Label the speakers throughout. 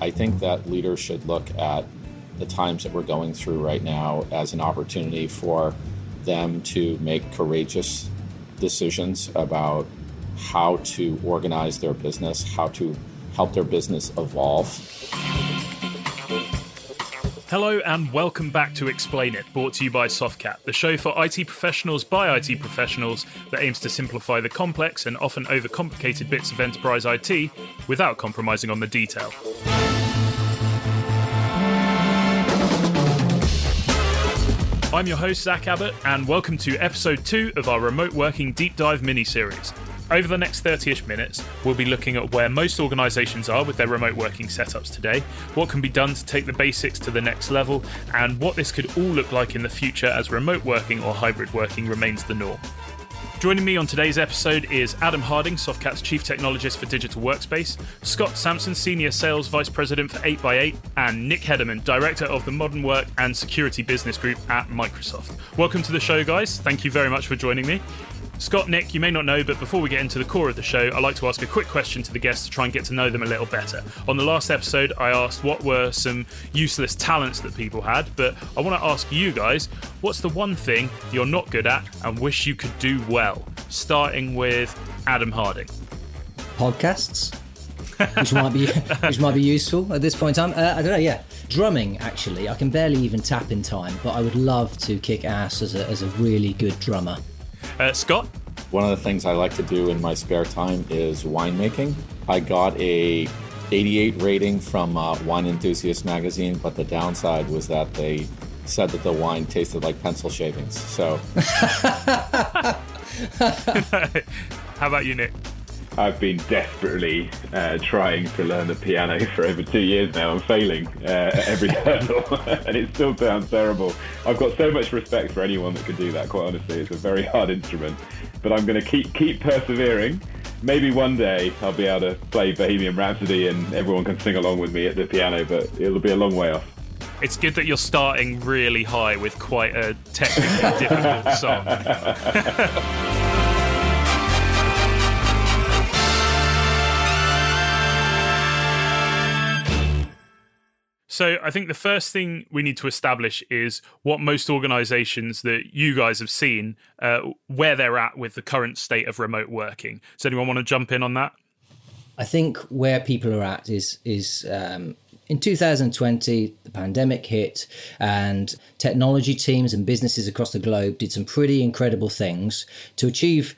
Speaker 1: I think that leaders should look at the times that we're going through right now as an opportunity for them to make courageous decisions about how to organize their business, how to help their business evolve.
Speaker 2: Hello and welcome back to Explain It, brought to you by Softcat, the show for IT professionals by IT professionals that aims to simplify the complex and often overcomplicated bits of enterprise IT without compromising on the detail. I'm your host, Zach Abbott, and welcome to episode two of our remote working deep dive mini series. Over the next 30 ish minutes, we'll be looking at where most organisations are with their remote working setups today, what can be done to take the basics to the next level, and what this could all look like in the future as remote working or hybrid working remains the norm. Joining me on today's episode is Adam Harding, Softcat's Chief Technologist for Digital Workspace, Scott Sampson, Senior Sales Vice President for 8x8, and Nick Hedderman, Director of the Modern Work and Security Business Group at Microsoft. Welcome to the show, guys. Thank you very much for joining me. Scott, Nick, you may not know, but before we get into the core of the show, I like to ask a quick question to the guests to try and get to know them a little better. On the last episode, I asked what were some useless talents that people had, but I want to ask you guys what's the one thing you're not good at and wish you could do well? Starting with Adam Harding.
Speaker 3: Podcasts. which might be which might be useful at this point in time. Uh, I don't know. Yeah, drumming actually. I can barely even tap in time, but I would love to kick ass as a, as a really good drummer.
Speaker 2: Uh, Scott?
Speaker 1: One of the things I like to do in my spare time is winemaking. I got a 88 rating from uh, Wine Enthusiast magazine, but the downside was that they said that the wine tasted like pencil shavings. So,
Speaker 2: how about you, Nick?
Speaker 4: I've been desperately uh, trying to learn the piano for over two years now. I'm failing uh, at every hurdle, and it still sounds terrible. I've got so much respect for anyone that can do that. Quite honestly, it's a very hard instrument, but I'm going to keep keep persevering. Maybe one day I'll be able to play Bohemian Rhapsody and everyone can sing along with me at the piano, but it'll be a long way off.
Speaker 2: It's good that you're starting really high with quite a technically difficult song. So I think the first thing we need to establish is what most organisations that you guys have seen, uh, where they're at with the current state of remote working. Does anyone want to jump in on that?
Speaker 3: I think where people are at is is um, in 2020, the pandemic hit, and technology teams and businesses across the globe did some pretty incredible things to achieve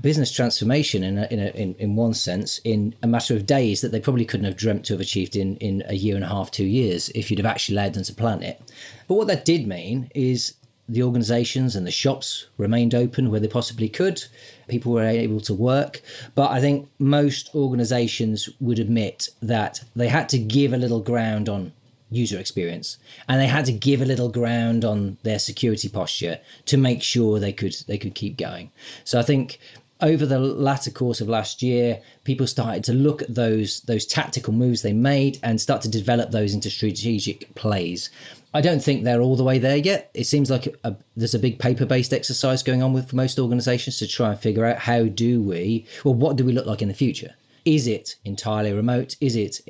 Speaker 3: business transformation in a, in, a, in in one sense in a matter of days that they probably couldn't have dreamt to have achieved in in a year and a half, two years if you'd have actually allowed them to plan it. But what that did mean is the organizations and the shops remained open where they possibly could. People were able to work. But I think most organizations would admit that they had to give a little ground on user experience and they had to give a little ground on their security posture to make sure they could they could keep going so i think over the latter course of last year people started to look at those those tactical moves they made and start to develop those into strategic plays I don't think they're all the way there yet. It seems like a, a, there's a big paper-based exercise going on with most organisations to try and figure out how do we, well, what do we look like in the future? Is it entirely remote? Is it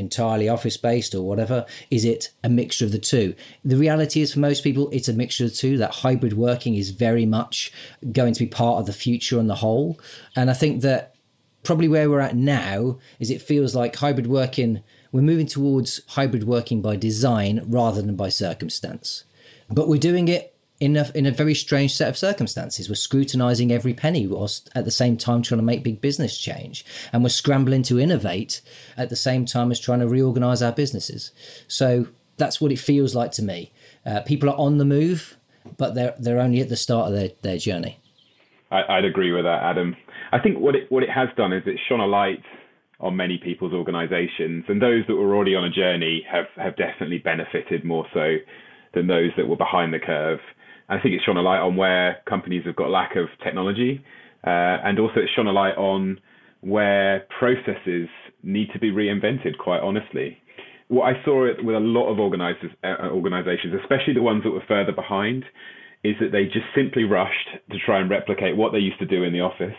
Speaker 3: entirely office based or whatever? Is it a mixture of the two? The reality is, for most people, it's a mixture of the two. That hybrid working is very much going to be part of the future on the whole. And I think that probably where we're at now is it feels like hybrid working, we're moving towards hybrid working by design rather than by circumstance. But we're doing it in a, in a very strange set of circumstances. We're scrutinizing every penny whilst at the same time trying to make big business change. And we're scrambling to innovate at the same time as trying to reorganize our businesses. So that's what it feels like to me. Uh, people are on the move, but they're, they're only at the start of their, their journey.
Speaker 4: I, would agree with that, Adam. I think what it, what it has done is it's shone a light on many people's organizations, and those that were already on a journey have, have definitely benefited more so than those that were behind the curve. I think it's shone a light on where companies have got a lack of technology, uh, and also it's shone a light on where processes need to be reinvented. Quite honestly, what I saw with a lot of uh, organizations, especially the ones that were further behind, is that they just simply rushed to try and replicate what they used to do in the office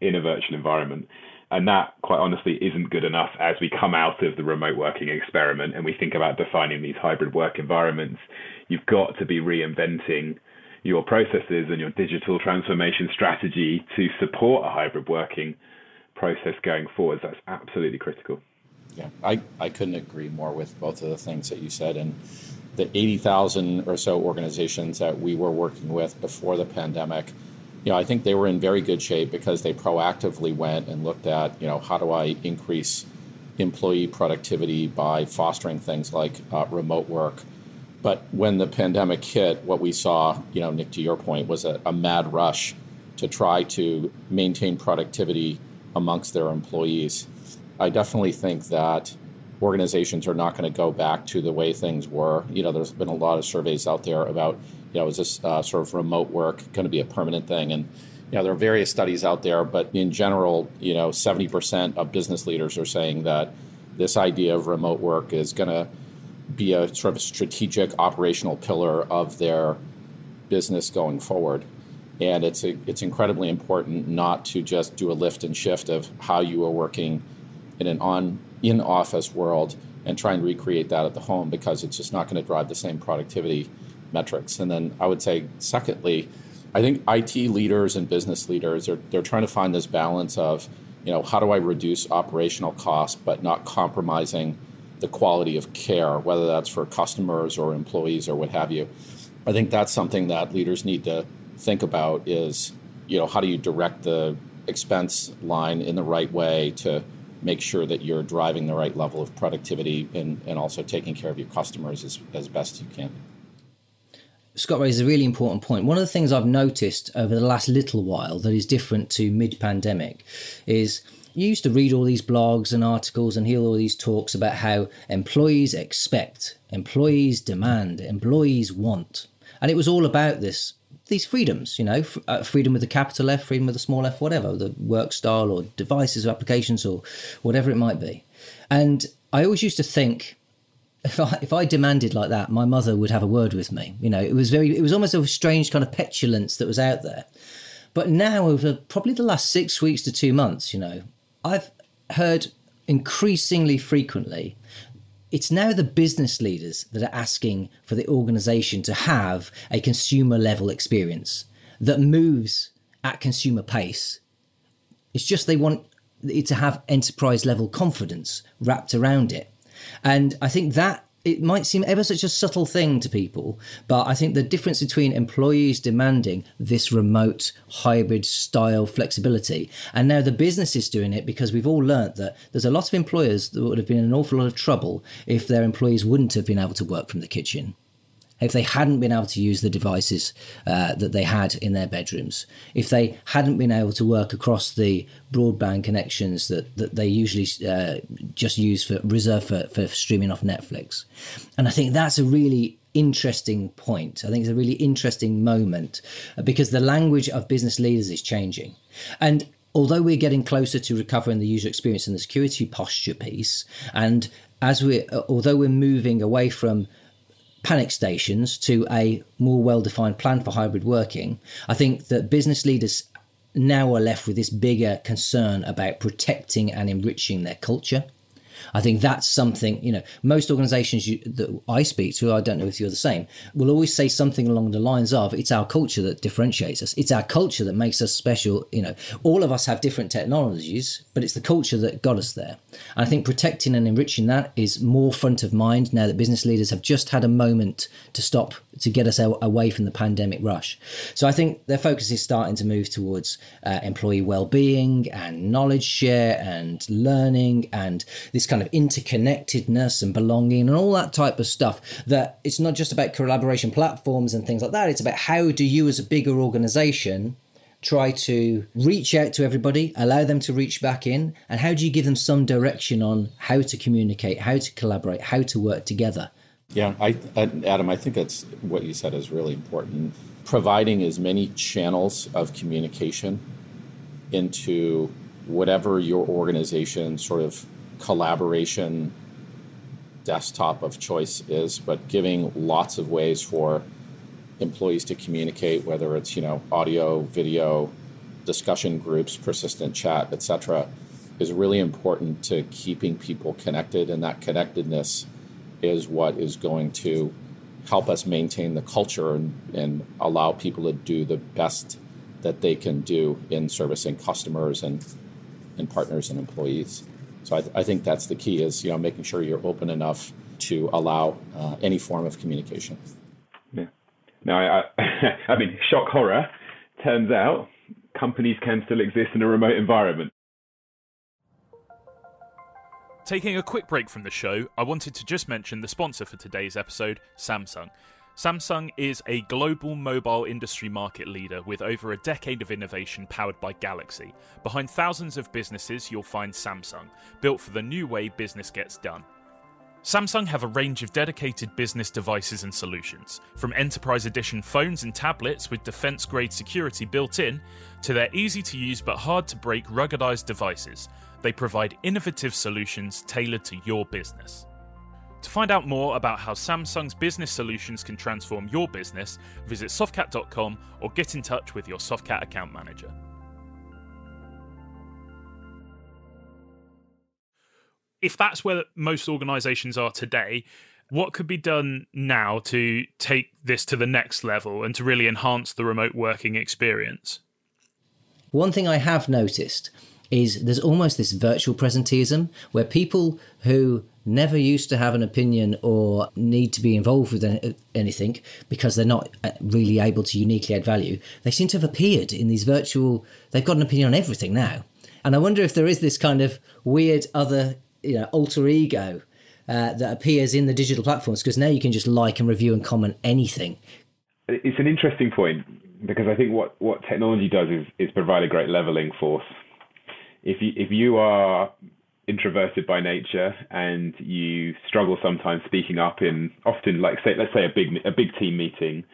Speaker 4: in a virtual environment. And that, quite honestly, isn't good enough as we come out of the remote working experiment and we think about defining these hybrid work environments. You've got to be reinventing your processes and your digital transformation strategy to support a hybrid working process going forward. That's absolutely critical.
Speaker 1: Yeah, I, I couldn't agree more with both of the things that you said. And the 80,000 or so organizations that we were working with before the pandemic, you know, I think they were in very good shape because they proactively went and looked at, you know, how do I increase employee productivity by fostering things like uh, remote work. But when the pandemic hit, what we saw, you know, Nick, to your point, was a, a mad rush to try to maintain productivity amongst their employees. I definitely think that organizations are not going to go back to the way things were. You know, there's been a lot of surveys out there about, you know, is this uh, sort of remote work going to be a permanent thing? And, you know, there are various studies out there, but in general, you know, 70% of business leaders are saying that this idea of remote work is going to be a sort of strategic operational pillar of their business going forward. And it's a, it's incredibly important not to just do a lift and shift of how you are working in an on in office world and try and recreate that at the home because it's just not going to drive the same productivity metrics. And then I would say, secondly, I think IT leaders and business leaders are they're trying to find this balance of, you know, how do I reduce operational costs but not compromising the quality of care, whether that's for customers or employees or what have you. I think that's something that leaders need to think about is, you know, how do you direct the expense line in the right way to make sure that you're driving the right level of productivity and, and also taking care of your customers as, as best you can.
Speaker 3: Scott raises a really important point. One of the things I've noticed over the last little while that is different to mid pandemic is you used to read all these blogs and articles and hear all these talks about how employees expect, employees demand, employees want. And it was all about this these freedoms, you know, uh, freedom with a capital F, freedom with a small f, whatever, the work style or devices or applications or whatever it might be. And I always used to think, if I, if I demanded like that, my mother would have a word with me. You know, it was very, it was almost a strange kind of petulance that was out there. But now, over probably the last six weeks to two months, you know, I've heard increasingly frequently it's now the business leaders that are asking for the organization to have a consumer level experience that moves at consumer pace. It's just they want it to have enterprise level confidence wrapped around it. And I think that it might seem ever such a subtle thing to people, but I think the difference between employees demanding this remote hybrid style flexibility and now the business is doing it because we've all learnt that there's a lot of employers that would have been in an awful lot of trouble if their employees wouldn't have been able to work from the kitchen if they hadn't been able to use the devices uh, that they had in their bedrooms, if they hadn't been able to work across the broadband connections that, that they usually uh, just use for reserve for, for streaming off Netflix. And I think that's a really interesting point. I think it's a really interesting moment uh, because the language of business leaders is changing. And although we're getting closer to recovering the user experience and the security posture piece, and as we, although we're moving away from panic stations to a more well defined plan for hybrid working, I think that business leaders now are left with this bigger concern about protecting and enriching their culture I think that's something, you know, most organizations you, that I speak to, I don't know if you're the same, will always say something along the lines of, it's our culture that differentiates us. It's our culture that makes us special. You know, all of us have different technologies, but it's the culture that got us there. And I think protecting and enriching that is more front of mind now that business leaders have just had a moment to stop to get us away from the pandemic rush. So I think their focus is starting to move towards uh, employee well-being and knowledge share and learning and this kind of interconnectedness and belonging and all that type of stuff. That it's not just about collaboration platforms and things like that. It's about how do you, as a bigger organization, try to reach out to everybody, allow them to reach back in, and how do you give them some direction on how to communicate, how to collaborate, how to work together?
Speaker 1: Yeah, I, Adam, I think that's what you said is really important. Providing as many channels of communication into whatever your organization sort of collaboration desktop of choice is, but giving lots of ways for employees to communicate, whether it's you know audio, video, discussion groups, persistent chat, etc. is really important to keeping people connected, and that connectedness is what is going to help us maintain the culture and, and allow people to do the best that they can do in servicing customers and, and partners and employees. So I, th- I think that's the key is you know making sure you're open enough to allow uh, any form of communication.
Speaker 4: Yeah. Now, I, I, I mean, shock horror. Turns out companies can still exist in a remote environment.
Speaker 2: Taking a quick break from the show, I wanted to just mention the sponsor for today's episode, Samsung. Samsung is a global mobile industry market leader with over a decade of innovation powered by Galaxy. Behind thousands of businesses, you'll find Samsung, built for the new way business gets done. Samsung have a range of dedicated business devices and solutions, from enterprise edition phones and tablets with defense grade security built in, to their easy to use but hard to break ruggedized devices. They provide innovative solutions tailored to your business. To find out more about how Samsung's business solutions can transform your business, visit softcat.com or get in touch with your Softcat account manager. if that's where most organizations are today, what could be done now to take this to the next level and to really enhance the remote working experience?
Speaker 3: One thing I have noticed is there's almost this virtual presenteeism where people who never used to have an opinion or need to be involved with anything because they're not uh, really able to uniquely add value, they seem to have appeared in these virtual, they've got an opinion on everything now. And I wonder if there is this kind of weird other you know alter ego uh, that appears in the digital platforms because now you can just like and review and comment anything.
Speaker 4: It's an interesting point because I think what, what technology does is, is provide a great leveling force. If you if you are introverted by nature and you struggle sometimes speaking up in often like say let's say a big a big team meeting,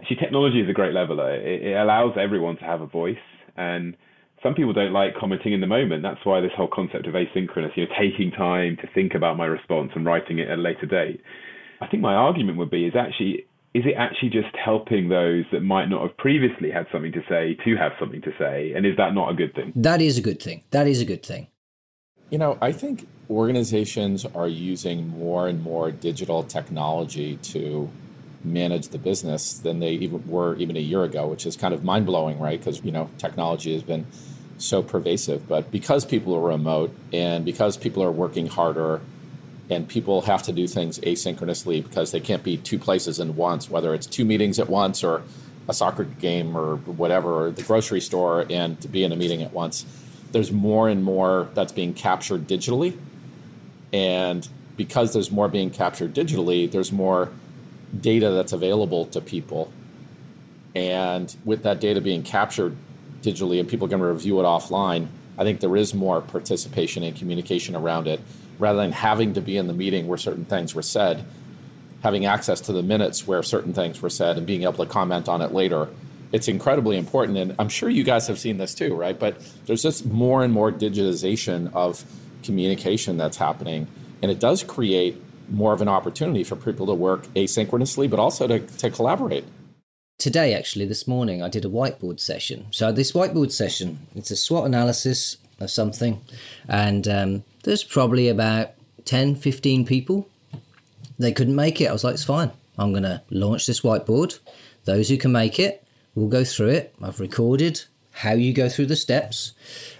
Speaker 4: actually technology is a great leveler. It, it allows everyone to have a voice and some people don't like commenting in the moment. That's why this whole concept of asynchronous, you know, taking time to think about my response and writing it at a later date. I think my argument would be is actually is it actually just helping those that might not have previously had something to say to have something to say? And is that not a good thing?
Speaker 3: That is a good thing. That is a good thing.
Speaker 1: You know, I think organizations are using more and more digital technology to manage the business than they even were even a year ago, which is kind of mind blowing, right? Because you know technology has been so pervasive, but because people are remote and because people are working harder and people have to do things asynchronously because they can't be two places in once, whether it's two meetings at once or a soccer game or whatever, or the grocery store, and to be in a meeting at once. There's more and more that's being captured digitally. And because there's more being captured digitally, there's more data that's available to people. And with that data being captured digitally and people can review it offline, I think there is more participation and communication around it rather than having to be in the meeting where certain things were said, having access to the minutes where certain things were said and being able to comment on it later. It's incredibly important. And I'm sure you guys have seen this too, right? But there's just more and more digitization of communication that's happening. And it does create more of an opportunity for people to work asynchronously, but also to, to collaborate.
Speaker 3: Today, actually, this morning, I did a whiteboard session. So, this whiteboard session, it's a SWOT analysis of something, and um, there's probably about 10, 15 people. They couldn't make it. I was like, it's fine. I'm going to launch this whiteboard. Those who can make it, we'll go through it. I've recorded how you go through the steps.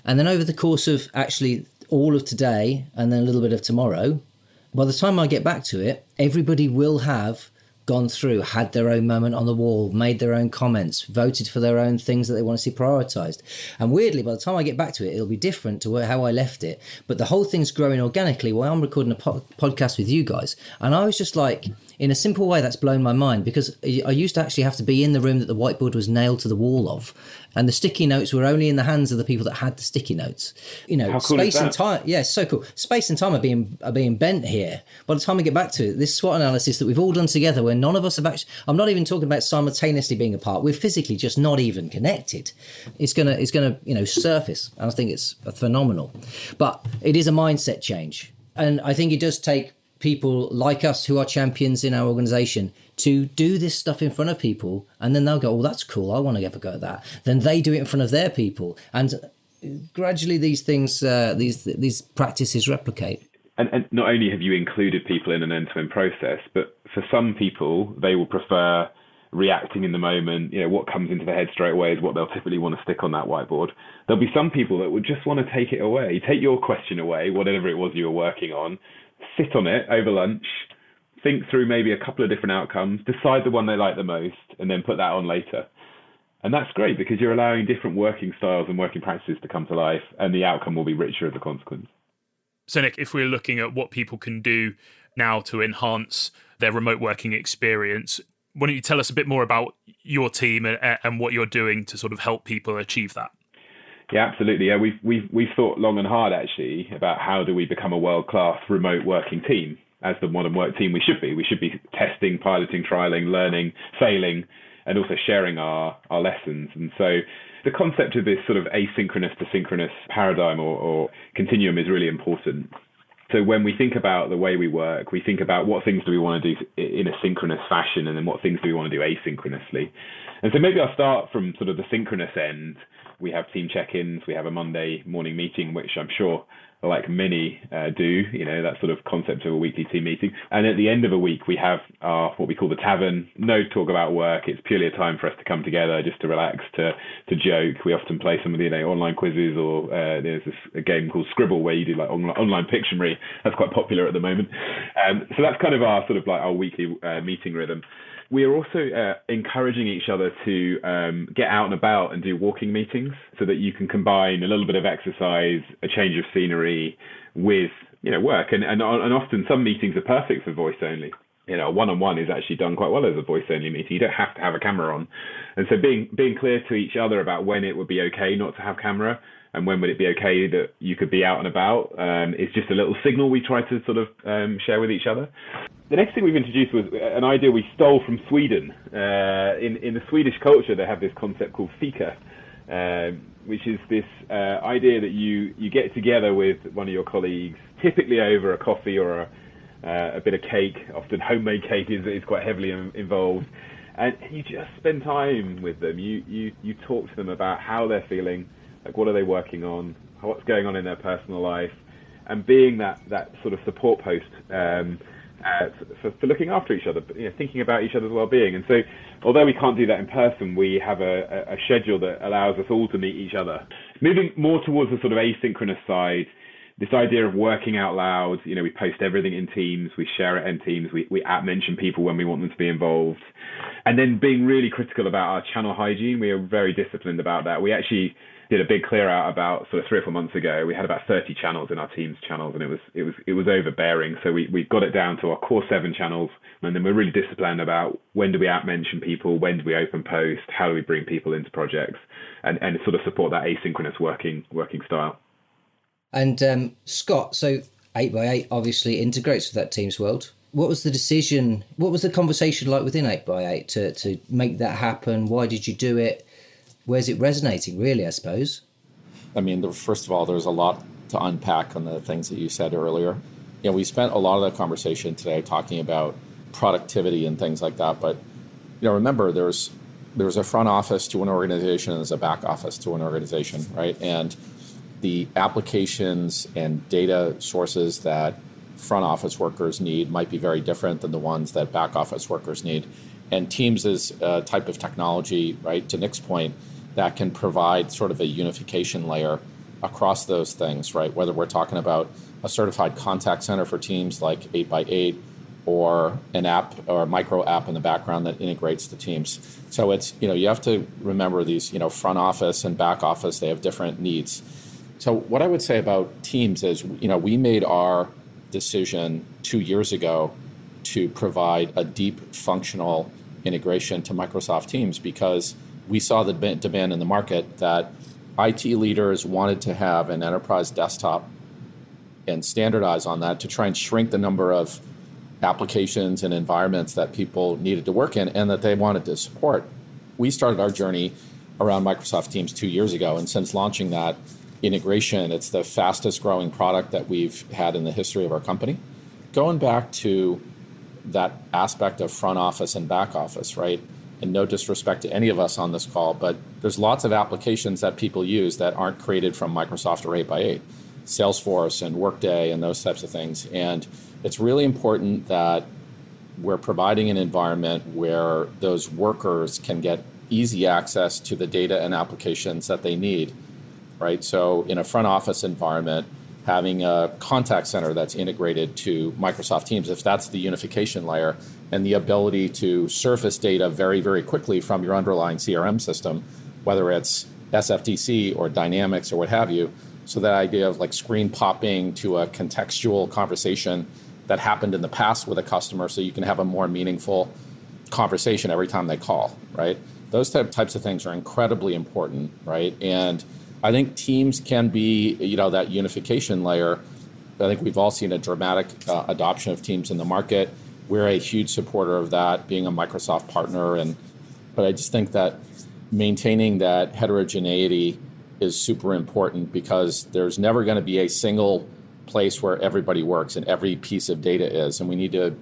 Speaker 3: And then over the course of actually all of today and then a little bit of tomorrow, by the time I get back to it, everybody will have gone through, had their own moment on the wall, made their own comments, voted for their own things that they want to see prioritized. And weirdly, by the time I get back to it, it'll be different to how I left it. But the whole thing's growing organically while I'm recording a po- podcast with you guys. And I was just like, in a simple way, that's blown my mind because I used to actually have to be in the room that the whiteboard was nailed to the wall of, and the sticky notes were only in the hands of the people that had the sticky notes. You know,
Speaker 4: cool
Speaker 3: space and time. Yeah, so cool. Space and time are being are being bent here. By the time we get back to it, this SWOT analysis that we've all done together, where none of us have actually. I'm not even talking about simultaneously being apart. We're physically just not even connected. It's gonna it's gonna you know surface, and I think it's phenomenal. But it is a mindset change, and I think it does take people like us who are champions in our organization to do this stuff in front of people and then they'll go oh that's cool i want to have a go at that then they do it in front of their people and gradually these things, uh, these these practices replicate.
Speaker 4: And, and not only have you included people in an end-to-end process, but for some people, they will prefer reacting in the moment. You know, what comes into their head straight away is what they'll typically want to stick on that whiteboard. There'll be some people that would just want to take it away, take your question away, whatever it was you were working on, sit on it over lunch, think through maybe a couple of different outcomes, decide the one they like the most, and then put that on later. And that's great because you're allowing different working styles and working practices to come to life, and the outcome will be richer as a consequence.
Speaker 2: So, Nick, if we're looking at what people can do now to enhance their remote working experience, why don't you tell us a bit more about your team and, and what you're doing to sort of help people achieve that?
Speaker 4: Yeah, absolutely. Yeah, we've we've we've thought long and hard actually about how do we become a world class remote working team as the modern work team we should be. We should be testing, piloting, trialing, learning, failing, and also sharing our our lessons. And so the concept of this sort of asynchronous to synchronous paradigm or, or continuum is really important. So when we think about the way we work, we think about what things do we want to do in a synchronous fashion, and then what things do we want to do asynchronously. And so maybe I'll start from sort of the synchronous end. We have team check-ins. We have a Monday morning meeting, which I'm sure like many uh, do, you know, that sort of concept of a weekly team meeting. And at the end of a week, we have our what we call the tavern. No talk about work. It's purely a time for us to come together, just to relax, to to joke. We often play some of the you know, online quizzes, or uh, there's this a game called Scribble where you do like online, Pictionary. That's quite popular at the moment. Um, so that's kind of our sort of like our weekly uh, meeting rhythm we are also uh, encouraging each other to um, get out and about and do walking meetings so that you can combine a little bit of exercise, a change of scenery with you know work. And, and, and often some meetings are perfect for voice only. You know, one on one is actually done quite well as a voice only meeting. You don't have to have a camera on. And so being being clear to each other about when it would be okay not to have camera and when would it be okay that you could be out and about um, is just a little signal we try to sort of um, share with each other the next thing we've introduced was an idea we stole from Sweden. Uh, in, in the Swedish culture, they have this concept called fika, uh, which is this uh, idea that you, you get together with one of your colleagues, typically over a coffee or a, uh, a bit of cake. Often homemade cake is, is quite heavily involved. And you just spend time with them. You, you, you talk to them about how they're feeling, like what are they working on, what's going on in their personal life, and being that, that sort of support post. Um, uh, for, for, looking after each other, you know, thinking about each other's well-being. And so, although we can't do that in person, we have a, a, schedule that allows us all to meet each other. Moving more towards the sort of asynchronous side, this idea of working out loud. You know, we post everything in Teams, we share it in Teams, we we at mention people when we want them to be involved, and then being really critical about our channel hygiene. We are very disciplined about that. We actually did a big clear out about sort of three or four months ago. We had about 30 channels in our team's channels, and it was it was it was overbearing. So we we got it down to our core seven channels, and then we're really disciplined about when do we out mention people, when do we open post, how do we bring people into projects, and and sort of support that asynchronous working working style.
Speaker 3: And um, Scott, so eight by eight obviously integrates with that team's world. What was the decision? What was the conversation like within eight by eight to to make that happen? Why did you do it? Where's it resonating really i suppose?
Speaker 1: I mean first of all there's a lot to unpack on the things that you said earlier. You know we spent a lot of the conversation today talking about productivity and things like that but you know remember there's there's a front office to an organization and there's a back office to an organization right? And the applications and data sources that front office workers need might be very different than the ones that back office workers need. And teams is a type of technology right? To nick's point that can provide sort of a unification layer across those things, right? Whether we're talking about a certified contact center for teams like 8x8 or an app or a micro app in the background that integrates the teams. So it's, you know, you have to remember these, you know, front office and back office, they have different needs. So what I would say about teams is, you know, we made our decision two years ago to provide a deep functional integration to Microsoft Teams because – we saw the demand in the market that IT leaders wanted to have an enterprise desktop and standardize on that to try and shrink the number of applications and environments that people needed to work in and that they wanted to support. We started our journey around Microsoft Teams two years ago, and since launching that integration, it's the fastest growing product that we've had in the history of our company. Going back to that aspect of front office and back office, right? And no disrespect to any of us on this call, but there's lots of applications that people use that aren't created from Microsoft or 8x8, Salesforce and Workday and those types of things. And it's really important that we're providing an environment where those workers can get easy access to the data and applications that they need, right? So in a front office environment, having a contact center that's integrated to Microsoft Teams, if that's the unification layer, and the ability to surface data very, very quickly from your underlying CRM system, whether it's SFDC or Dynamics or what have you. So that idea of like screen popping to a contextual conversation that happened in the past with a customer so you can have a more meaningful conversation every time they call, right? Those type, types of things are incredibly important, right? And I think teams can be, you know, that unification layer. I think we've all seen a dramatic uh, adoption of teams in the market. We're a huge supporter of that, being a Microsoft partner, and but I just think that maintaining that heterogeneity is super important because there's never going to be a single place where everybody works and every piece of data is. And we need to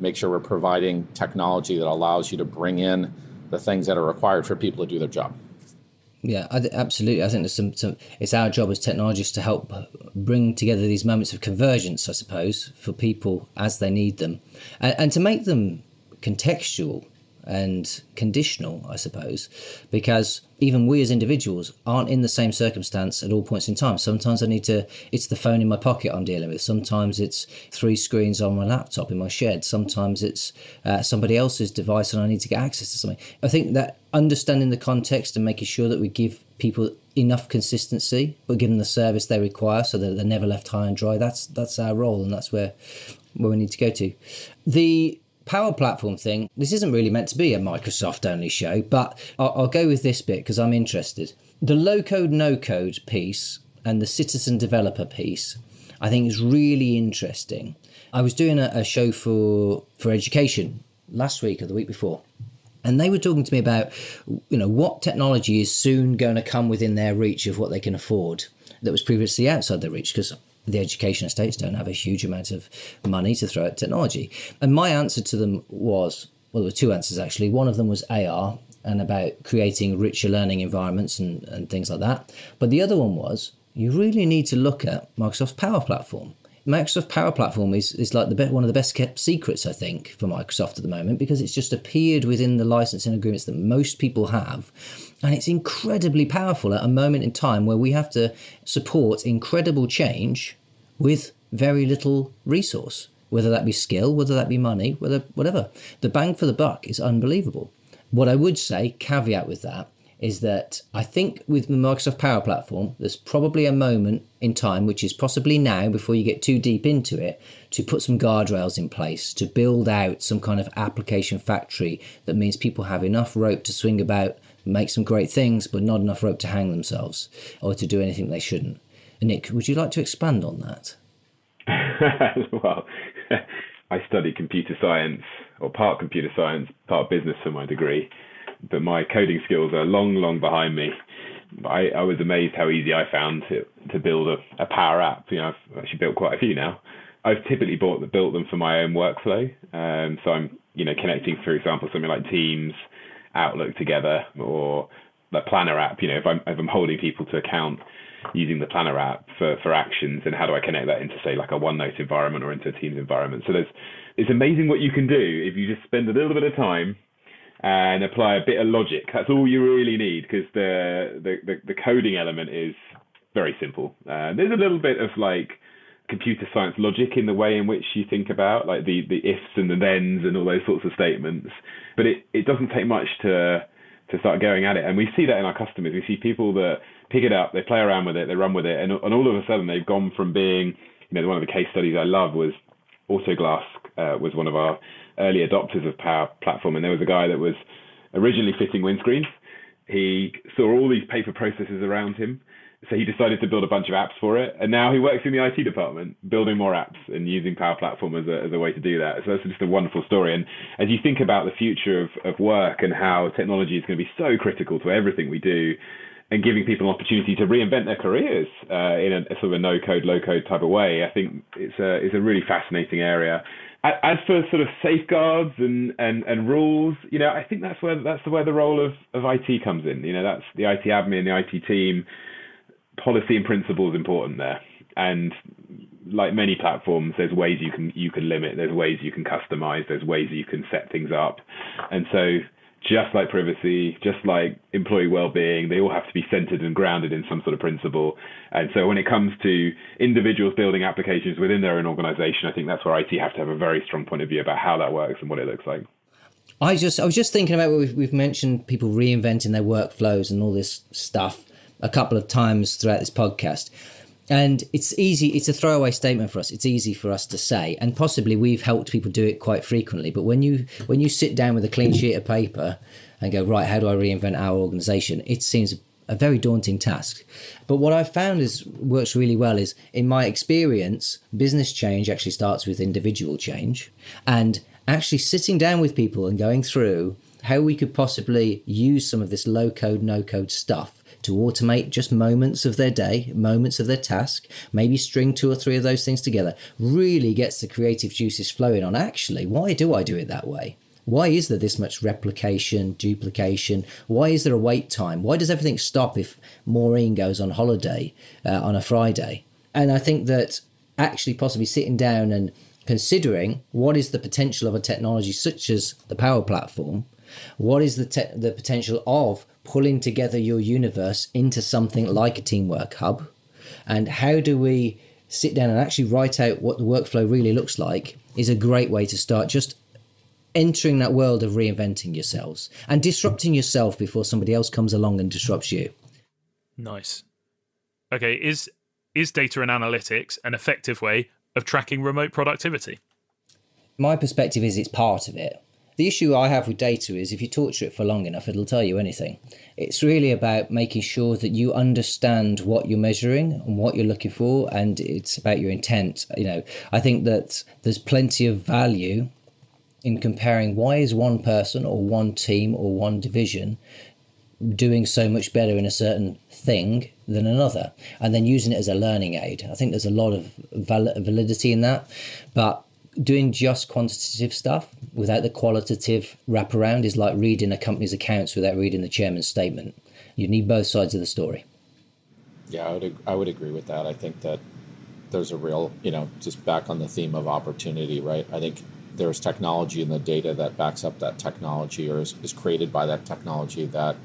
Speaker 1: make sure we're providing technology that allows you to bring in the things that are required for people to do their job.
Speaker 3: Yeah, I th- absolutely. I think there's some, some. It's our job as technologists to help bring together these moments of convergence, I suppose, for people as they need them, and, and to make them contextual and conditional, I suppose, because even we as individuals aren't in the same circumstance at all points in time. Sometimes I need to, it's the phone in my pocket I'm dealing with. Sometimes it's three screens on my laptop in my shed. Sometimes it's uh, somebody else's device and I need to get access to something. I think that understanding the context and making sure that we give people enough consistency, but give them the service they require so that they're never left high and dry, that's, that's our role and that's where, where we need to go to. The Power Platform thing, this isn't really meant to be a Microsoft only show, but I'll, I'll go with this bit because I'm interested. The low code, no code piece and the citizen developer piece, I think is really interesting. I was doing a, a show for, for education last week or the week before, and they were talking to me about you know what technology is soon going to come within their reach of what they can afford that was previously outside their reach because the education estates don't have a huge amount of money to throw at technology. And my answer to them was well, there were two answers actually. One of them was AR and about creating richer learning environments and, and things like that. But the other one was you really need to look at Microsoft's Power Platform. Microsoft Power Platform is, is like the be- one of the best kept secrets, I think, for Microsoft at the moment because it's just appeared within the licensing agreements that most people have. And it's incredibly powerful at a moment in time where we have to support incredible change with very little resource, whether that be skill, whether that be money, whether whatever. The bang for the buck is unbelievable. What I would say, caveat with that, is that I think with the Microsoft Power Platform, there's probably a moment in time, which is possibly now before you get too deep into it, to put some guardrails in place, to build out some kind of application factory that means people have enough rope to swing about, make some great things, but not enough rope to hang themselves or to do anything they shouldn't. Nick, would you like to expand on that?
Speaker 4: well, I studied computer science, or part computer science, part business for my degree, but my coding skills are long, long behind me. I, I was amazed how easy I found to, to build a, a Power App. You know, I've actually built quite a few now. I've typically bought built them for my own workflow. Um, so I'm, you know, connecting, for example, something like Teams, Outlook together, or the Planner app. You know, if I'm if I'm holding people to account using the Planner app for, for actions and how do I connect that into say like a OneNote environment or into a Teams environment. So there's it's amazing what you can do if you just spend a little bit of time and apply a bit of logic. That's all you really need because the, the, the the coding element is very simple. Uh, there's a little bit of like computer science logic in the way in which you think about like the the ifs and the thens and all those sorts of statements, but it it doesn't take much to to start going at it. And we see that in our customers. We see people that pick it up, they play around with it, they run with it, and, and all of a sudden they've gone from being, you know, one of the case studies I love was Autoglass uh, was one of our early adopters of Power Platform, and there was a guy that was originally fitting windscreens. He saw all these paper processes around him, so he decided to build a bunch of apps for it, and now he works in the IT department, building more apps and using Power Platform as a, as a way to do that. So that's just a wonderful story. And as you think about the future of, of work and how technology is going to be so critical to everything we do, and giving people an opportunity to reinvent their careers uh, in a, a, sort of a no code, low code type of way. I think it's a it's a really fascinating area. as for sort of safeguards and, and, and rules, you know, I think that's where that's where the role of, of IT comes in. You know, that's the IT admin, the IT team. Policy and principle is important there, and like many platforms, there's ways you can you can limit, there's ways you can customize, there's ways you can set things up, and so just like privacy, just like employee well-being, they all have to be centered and grounded in some sort of principle. And so when it comes to individuals building applications within their own organization, I think that's where IT have to have a very strong point of view about how that works and what it looks like.
Speaker 3: I just I was just thinking about we've, we've mentioned people reinventing their workflows and all this stuff a couple of times throughout this podcast. And it's easy it's a throwaway statement for us. It's easy for us to say. And possibly we've helped people do it quite frequently. But when you when you sit down with a clean sheet of paper and go right how do i reinvent our organization? It seems a very daunting task. But what i've found is works really well is in my experience business change actually starts with individual change. And actually sitting down with people and going through how we could possibly use some of this low code no code stuff to automate just moments of their day, moments of their task, maybe string two or three of those things together, really gets the creative juices flowing on actually, why do I do it that way? Why is there this much replication, duplication? Why is there a wait time? Why does everything stop if Maureen goes on holiday uh, on a Friday? And I think that actually possibly sitting down and considering what is the potential of a technology such as the Power Platform, what is the te- the potential of pulling together your universe into something like a teamwork hub? And how do we sit down and actually write out what the workflow really looks like is a great way to start just entering that world of reinventing yourselves and disrupting yourself before somebody else comes along and disrupts you.
Speaker 2: Nice. Okay, is is data and analytics an effective way of tracking remote productivity?
Speaker 3: My perspective is it's part of it. The issue I have with data is if you torture it for long enough, it'll tell you anything. It's really about making sure that you understand what you're measuring and what you're looking for, and it's about your intent. You know, I think that there's plenty of value in comparing why is one person or one team or one division doing so much better in a certain thing than another, and then using it as a learning aid. I think there's a lot of validity in that, but doing just quantitative stuff without the qualitative wraparound is like reading a company's accounts without reading the chairman's statement. You need both sides of the story.
Speaker 1: Yeah, I would I would agree with that. I think that there's a real, you know, just back on the theme of opportunity, right? I think there's technology in the data that backs up that technology or is, is created by that technology that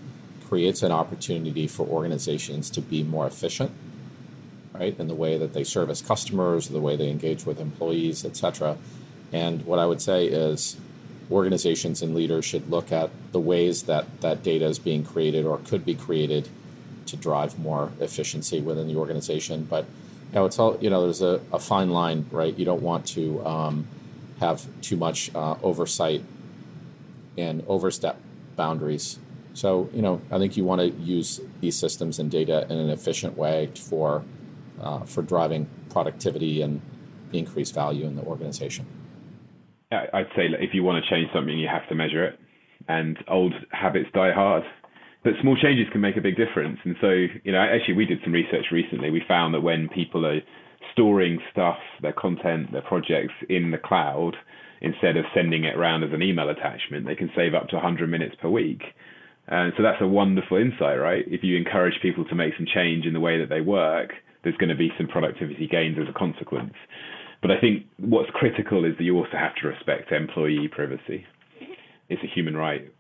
Speaker 1: creates an opportunity for organizations to be more efficient right? In the way that they service customers, the way they engage with employees, etc. And what I would say is organizations and leaders should look at the ways that that data is being created or could be created to drive more efficiency within the organization. But you know, it's all you know. There's a, a fine line, right? You don't want to um, have too much uh, oversight and overstep boundaries. So you know, I think you want to use these systems and data in an efficient way for uh, for driving productivity and increased value in the organization.
Speaker 4: I'd say if you want to change something, you have to measure it, and old habits die hard. But small changes can make a big difference. And so, you know, actually, we did some research recently. We found that when people are storing stuff, their content, their projects in the cloud, instead of sending it around as an email attachment, they can save up to 100 minutes per week. And so that's a wonderful insight, right? If you encourage people to make some change in the way that they work, there's going to be some productivity gains as a consequence. But I think what's critical is that you also have to respect employee privacy. It's a human right.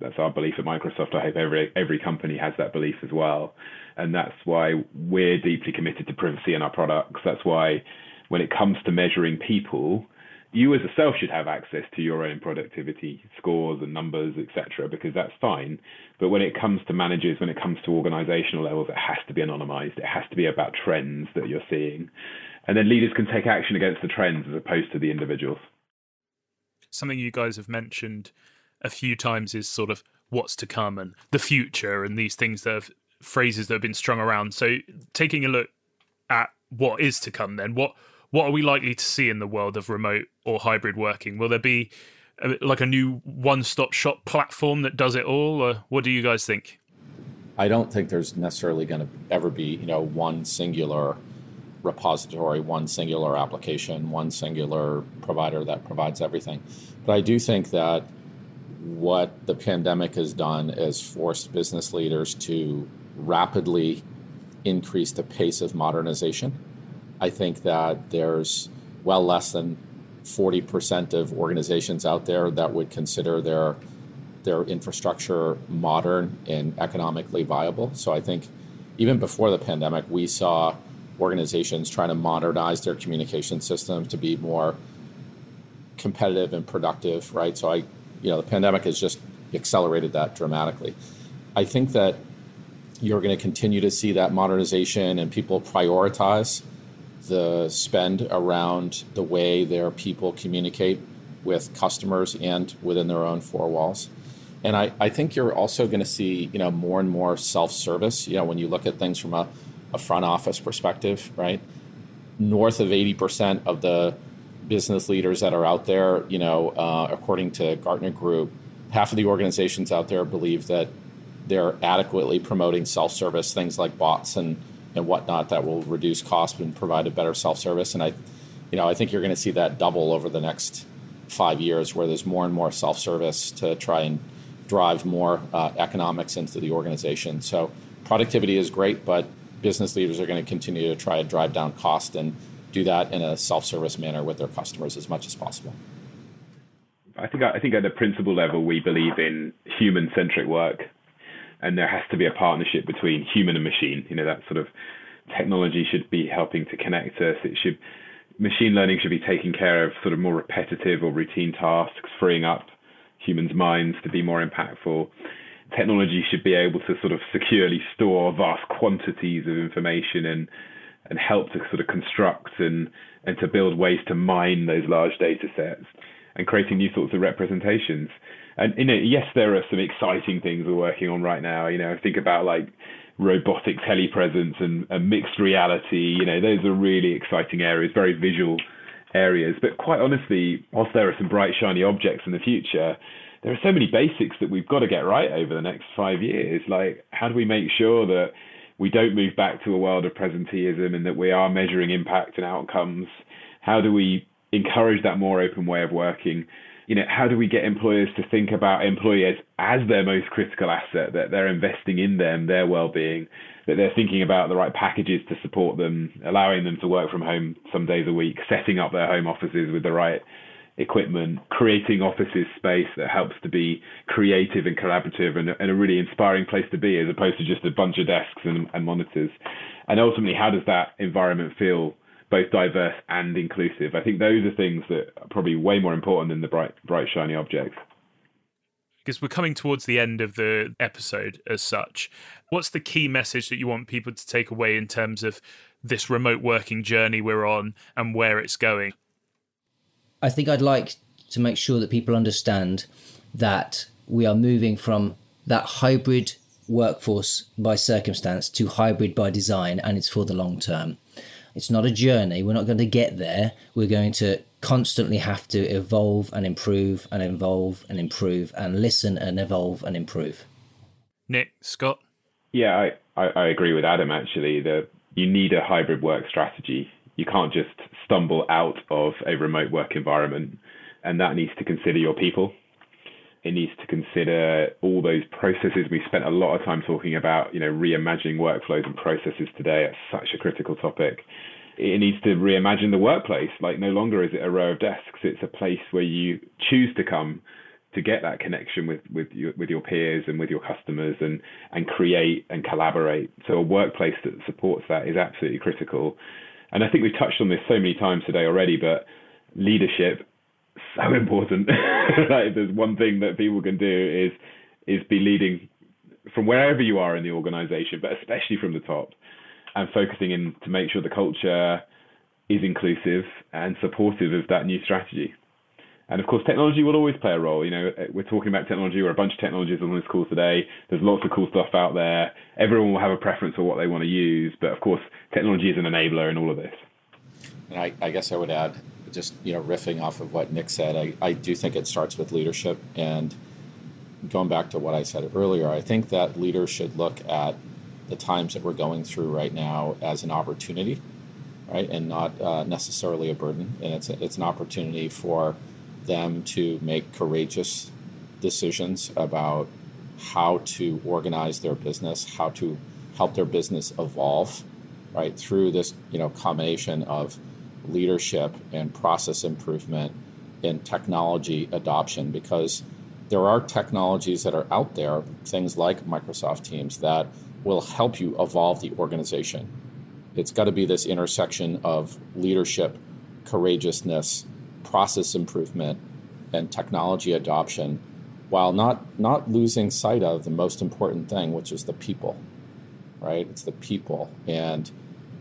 Speaker 4: That's our belief at Microsoft. I hope every every company has that belief as well, and that's why we're deeply committed to privacy in our products. That's why when it comes to measuring people, you as a self should have access to your own productivity scores and numbers, etc., because that's fine. But when it comes to managers, when it comes to organizational levels, it has to be anonymized. It has to be about trends that you're seeing. And then leaders can take action against the trends as opposed to the individuals.
Speaker 2: Something you guys have mentioned a few times is sort of what's to come and the future and these things that have phrases that have been strung around. So taking a look at what is to come then, what what are we likely to see in the world of remote or hybrid working? Will there be a, like a new one-stop shop platform that does it all, or what do you guys think?
Speaker 1: I don't think there's necessarily going to ever be, you know, one singular repository, one singular application, one singular provider that provides everything. But I do think that what the pandemic has done is forced business leaders to rapidly increase the pace of modernization. I think that there's well less than 40% of organizations out there that would consider their their infrastructure modern and economically viable. So I think even before the pandemic, we saw organizations trying to modernize their communication systems to be more competitive and productive, right? So I, you know, the pandemic has just accelerated that dramatically. I think that you're going to continue to see that modernization and people prioritize the spend around the way their people communicate with customers and within their own four walls. And I, I think you're also going to see, you know, more and more self-service. You know, when you look at things from a, a front office perspective, right? North of 80% of the business leaders that are out there, you know, uh, according to Gartner Group, half of the organizations out there believe that they're adequately promoting self-service, things like bots and and whatnot that will reduce cost and provide a better self-service. And I, you know, I think you're going to see that double over the next five years, where there's more and more self-service to try and drive more uh, economics into the organization. So productivity is great, but business leaders are going to continue to try to drive down cost and do that in a self-service manner with their customers as much as possible.
Speaker 4: I think I think at the principle level, we believe in human-centric work and there has to be a partnership between human and machine. You know, that sort of technology should be helping to connect us. It should machine learning should be taking care of sort of more repetitive or routine tasks, freeing up humans' minds to be more impactful. Technology should be able to sort of securely store vast quantities of information and and help to sort of construct and and to build ways to mine those large data sets and creating new sorts of representations and you know, yes, there are some exciting things we're working on right now. You know, think about like robotic telepresence and, and mixed reality. You know, those are really exciting areas, very visual areas. But quite honestly, whilst there are some bright, shiny objects in the future, there are so many basics that we've got to get right over the next five years. Like, how do we make sure that we don't move back to a world of presenteeism and that we are measuring impact and outcomes? How do we encourage that more open way of working? You know, how do we get employers to think about employees as their most critical asset, that they're investing in them, their well-being, that they're thinking about the right packages to support them, allowing them to work from home some days a week, setting up their home offices with the right equipment, creating offices space that helps to be creative and collaborative and, and, a really inspiring place to be as opposed to just a bunch of desks and, and monitors. And ultimately, how does that environment feel both diverse and inclusive. I think those are things that are probably way more important than the bright, bright, shiny objects.
Speaker 2: Because we're coming towards the end of the episode as such. What's the key message that you want people to take away in terms of this remote working journey we're on and where it's going?
Speaker 3: I think I'd like to make sure that people understand that we are moving from that hybrid workforce by circumstance to hybrid by design, and it's for the long term. It's not a journey. We're not going to get there. We're going to constantly have to evolve and improve and evolve and improve and listen and evolve and improve.
Speaker 2: Nick, Scott?
Speaker 4: Yeah, I, I, I agree with Adam actually. that you need a hybrid work strategy. You can't just stumble out of a remote work environment, and that needs to consider your people. It needs to consider all those processes. We spent a lot of time talking about, you know, reimagining workflows and processes today. It's such a critical topic. It needs to reimagine the workplace. Like no longer is it a row of desks. It's a place where you choose to come to get that connection with with your, with your peers and with your customers and and create and collaborate. So a workplace that supports that is absolutely critical. And I think we've touched on this so many times today already, but leadership so important. like, there's one thing that people can do is is be leading from wherever you are in the organization, but especially from the top, and focusing in to make sure the culture is inclusive and supportive of that new strategy. And of course, technology will always play a role. You know, we're talking about technology. We're a bunch of technologies on this call today. There's lots of cool stuff out there. Everyone will have a preference for what they want to use, but of course, technology is an enabler in all of this.
Speaker 1: And I, I guess I would add just you know riffing off of what Nick said, I, I do think it starts with leadership. And going back to what I said earlier, I think that leaders should look at the times that we're going through right now as an opportunity right, and not uh, necessarily a burden. And it's a, it's an opportunity for them to make courageous decisions about how to organize their business, how to help their business evolve, right, through this you know combination of leadership and process improvement and technology adoption because there are technologies that are out there, things like Microsoft Teams, that will help you evolve the organization. It's got to be this intersection of leadership, courageousness, process improvement, and technology adoption while not, not losing sight of the most important thing, which is the people, right? It's the people. And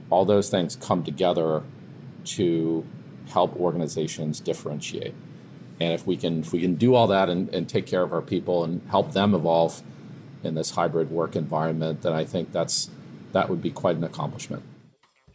Speaker 1: all those things come together to help organizations differentiate. And if we can if we can do all that and, and take care of our people and help them evolve in this hybrid work environment, then I think that's that would be quite an accomplishment.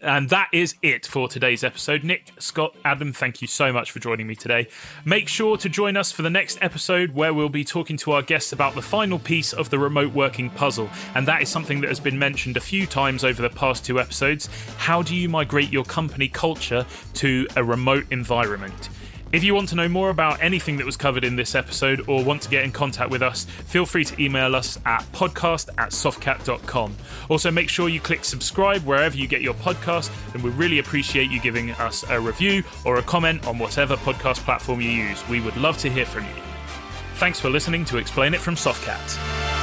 Speaker 2: And that is it for today's episode. Nick, Scott, Adam, thank you so much for joining me today. Make sure to join us for the next episode where we'll be talking to our guests about the final piece of the remote working puzzle. And that is something that has been mentioned a few times over the past two episodes. How do you migrate your company culture to a remote environment? If you want to know more about anything that was covered in this episode or want to get in contact with us, feel free to email us at podcast at softcat.com. Also, make sure you click subscribe wherever you get your podcast, and we really appreciate you giving us a review or a comment on whatever podcast platform you use. We would love to hear from you. Thanks for listening to Explain It from Softcat.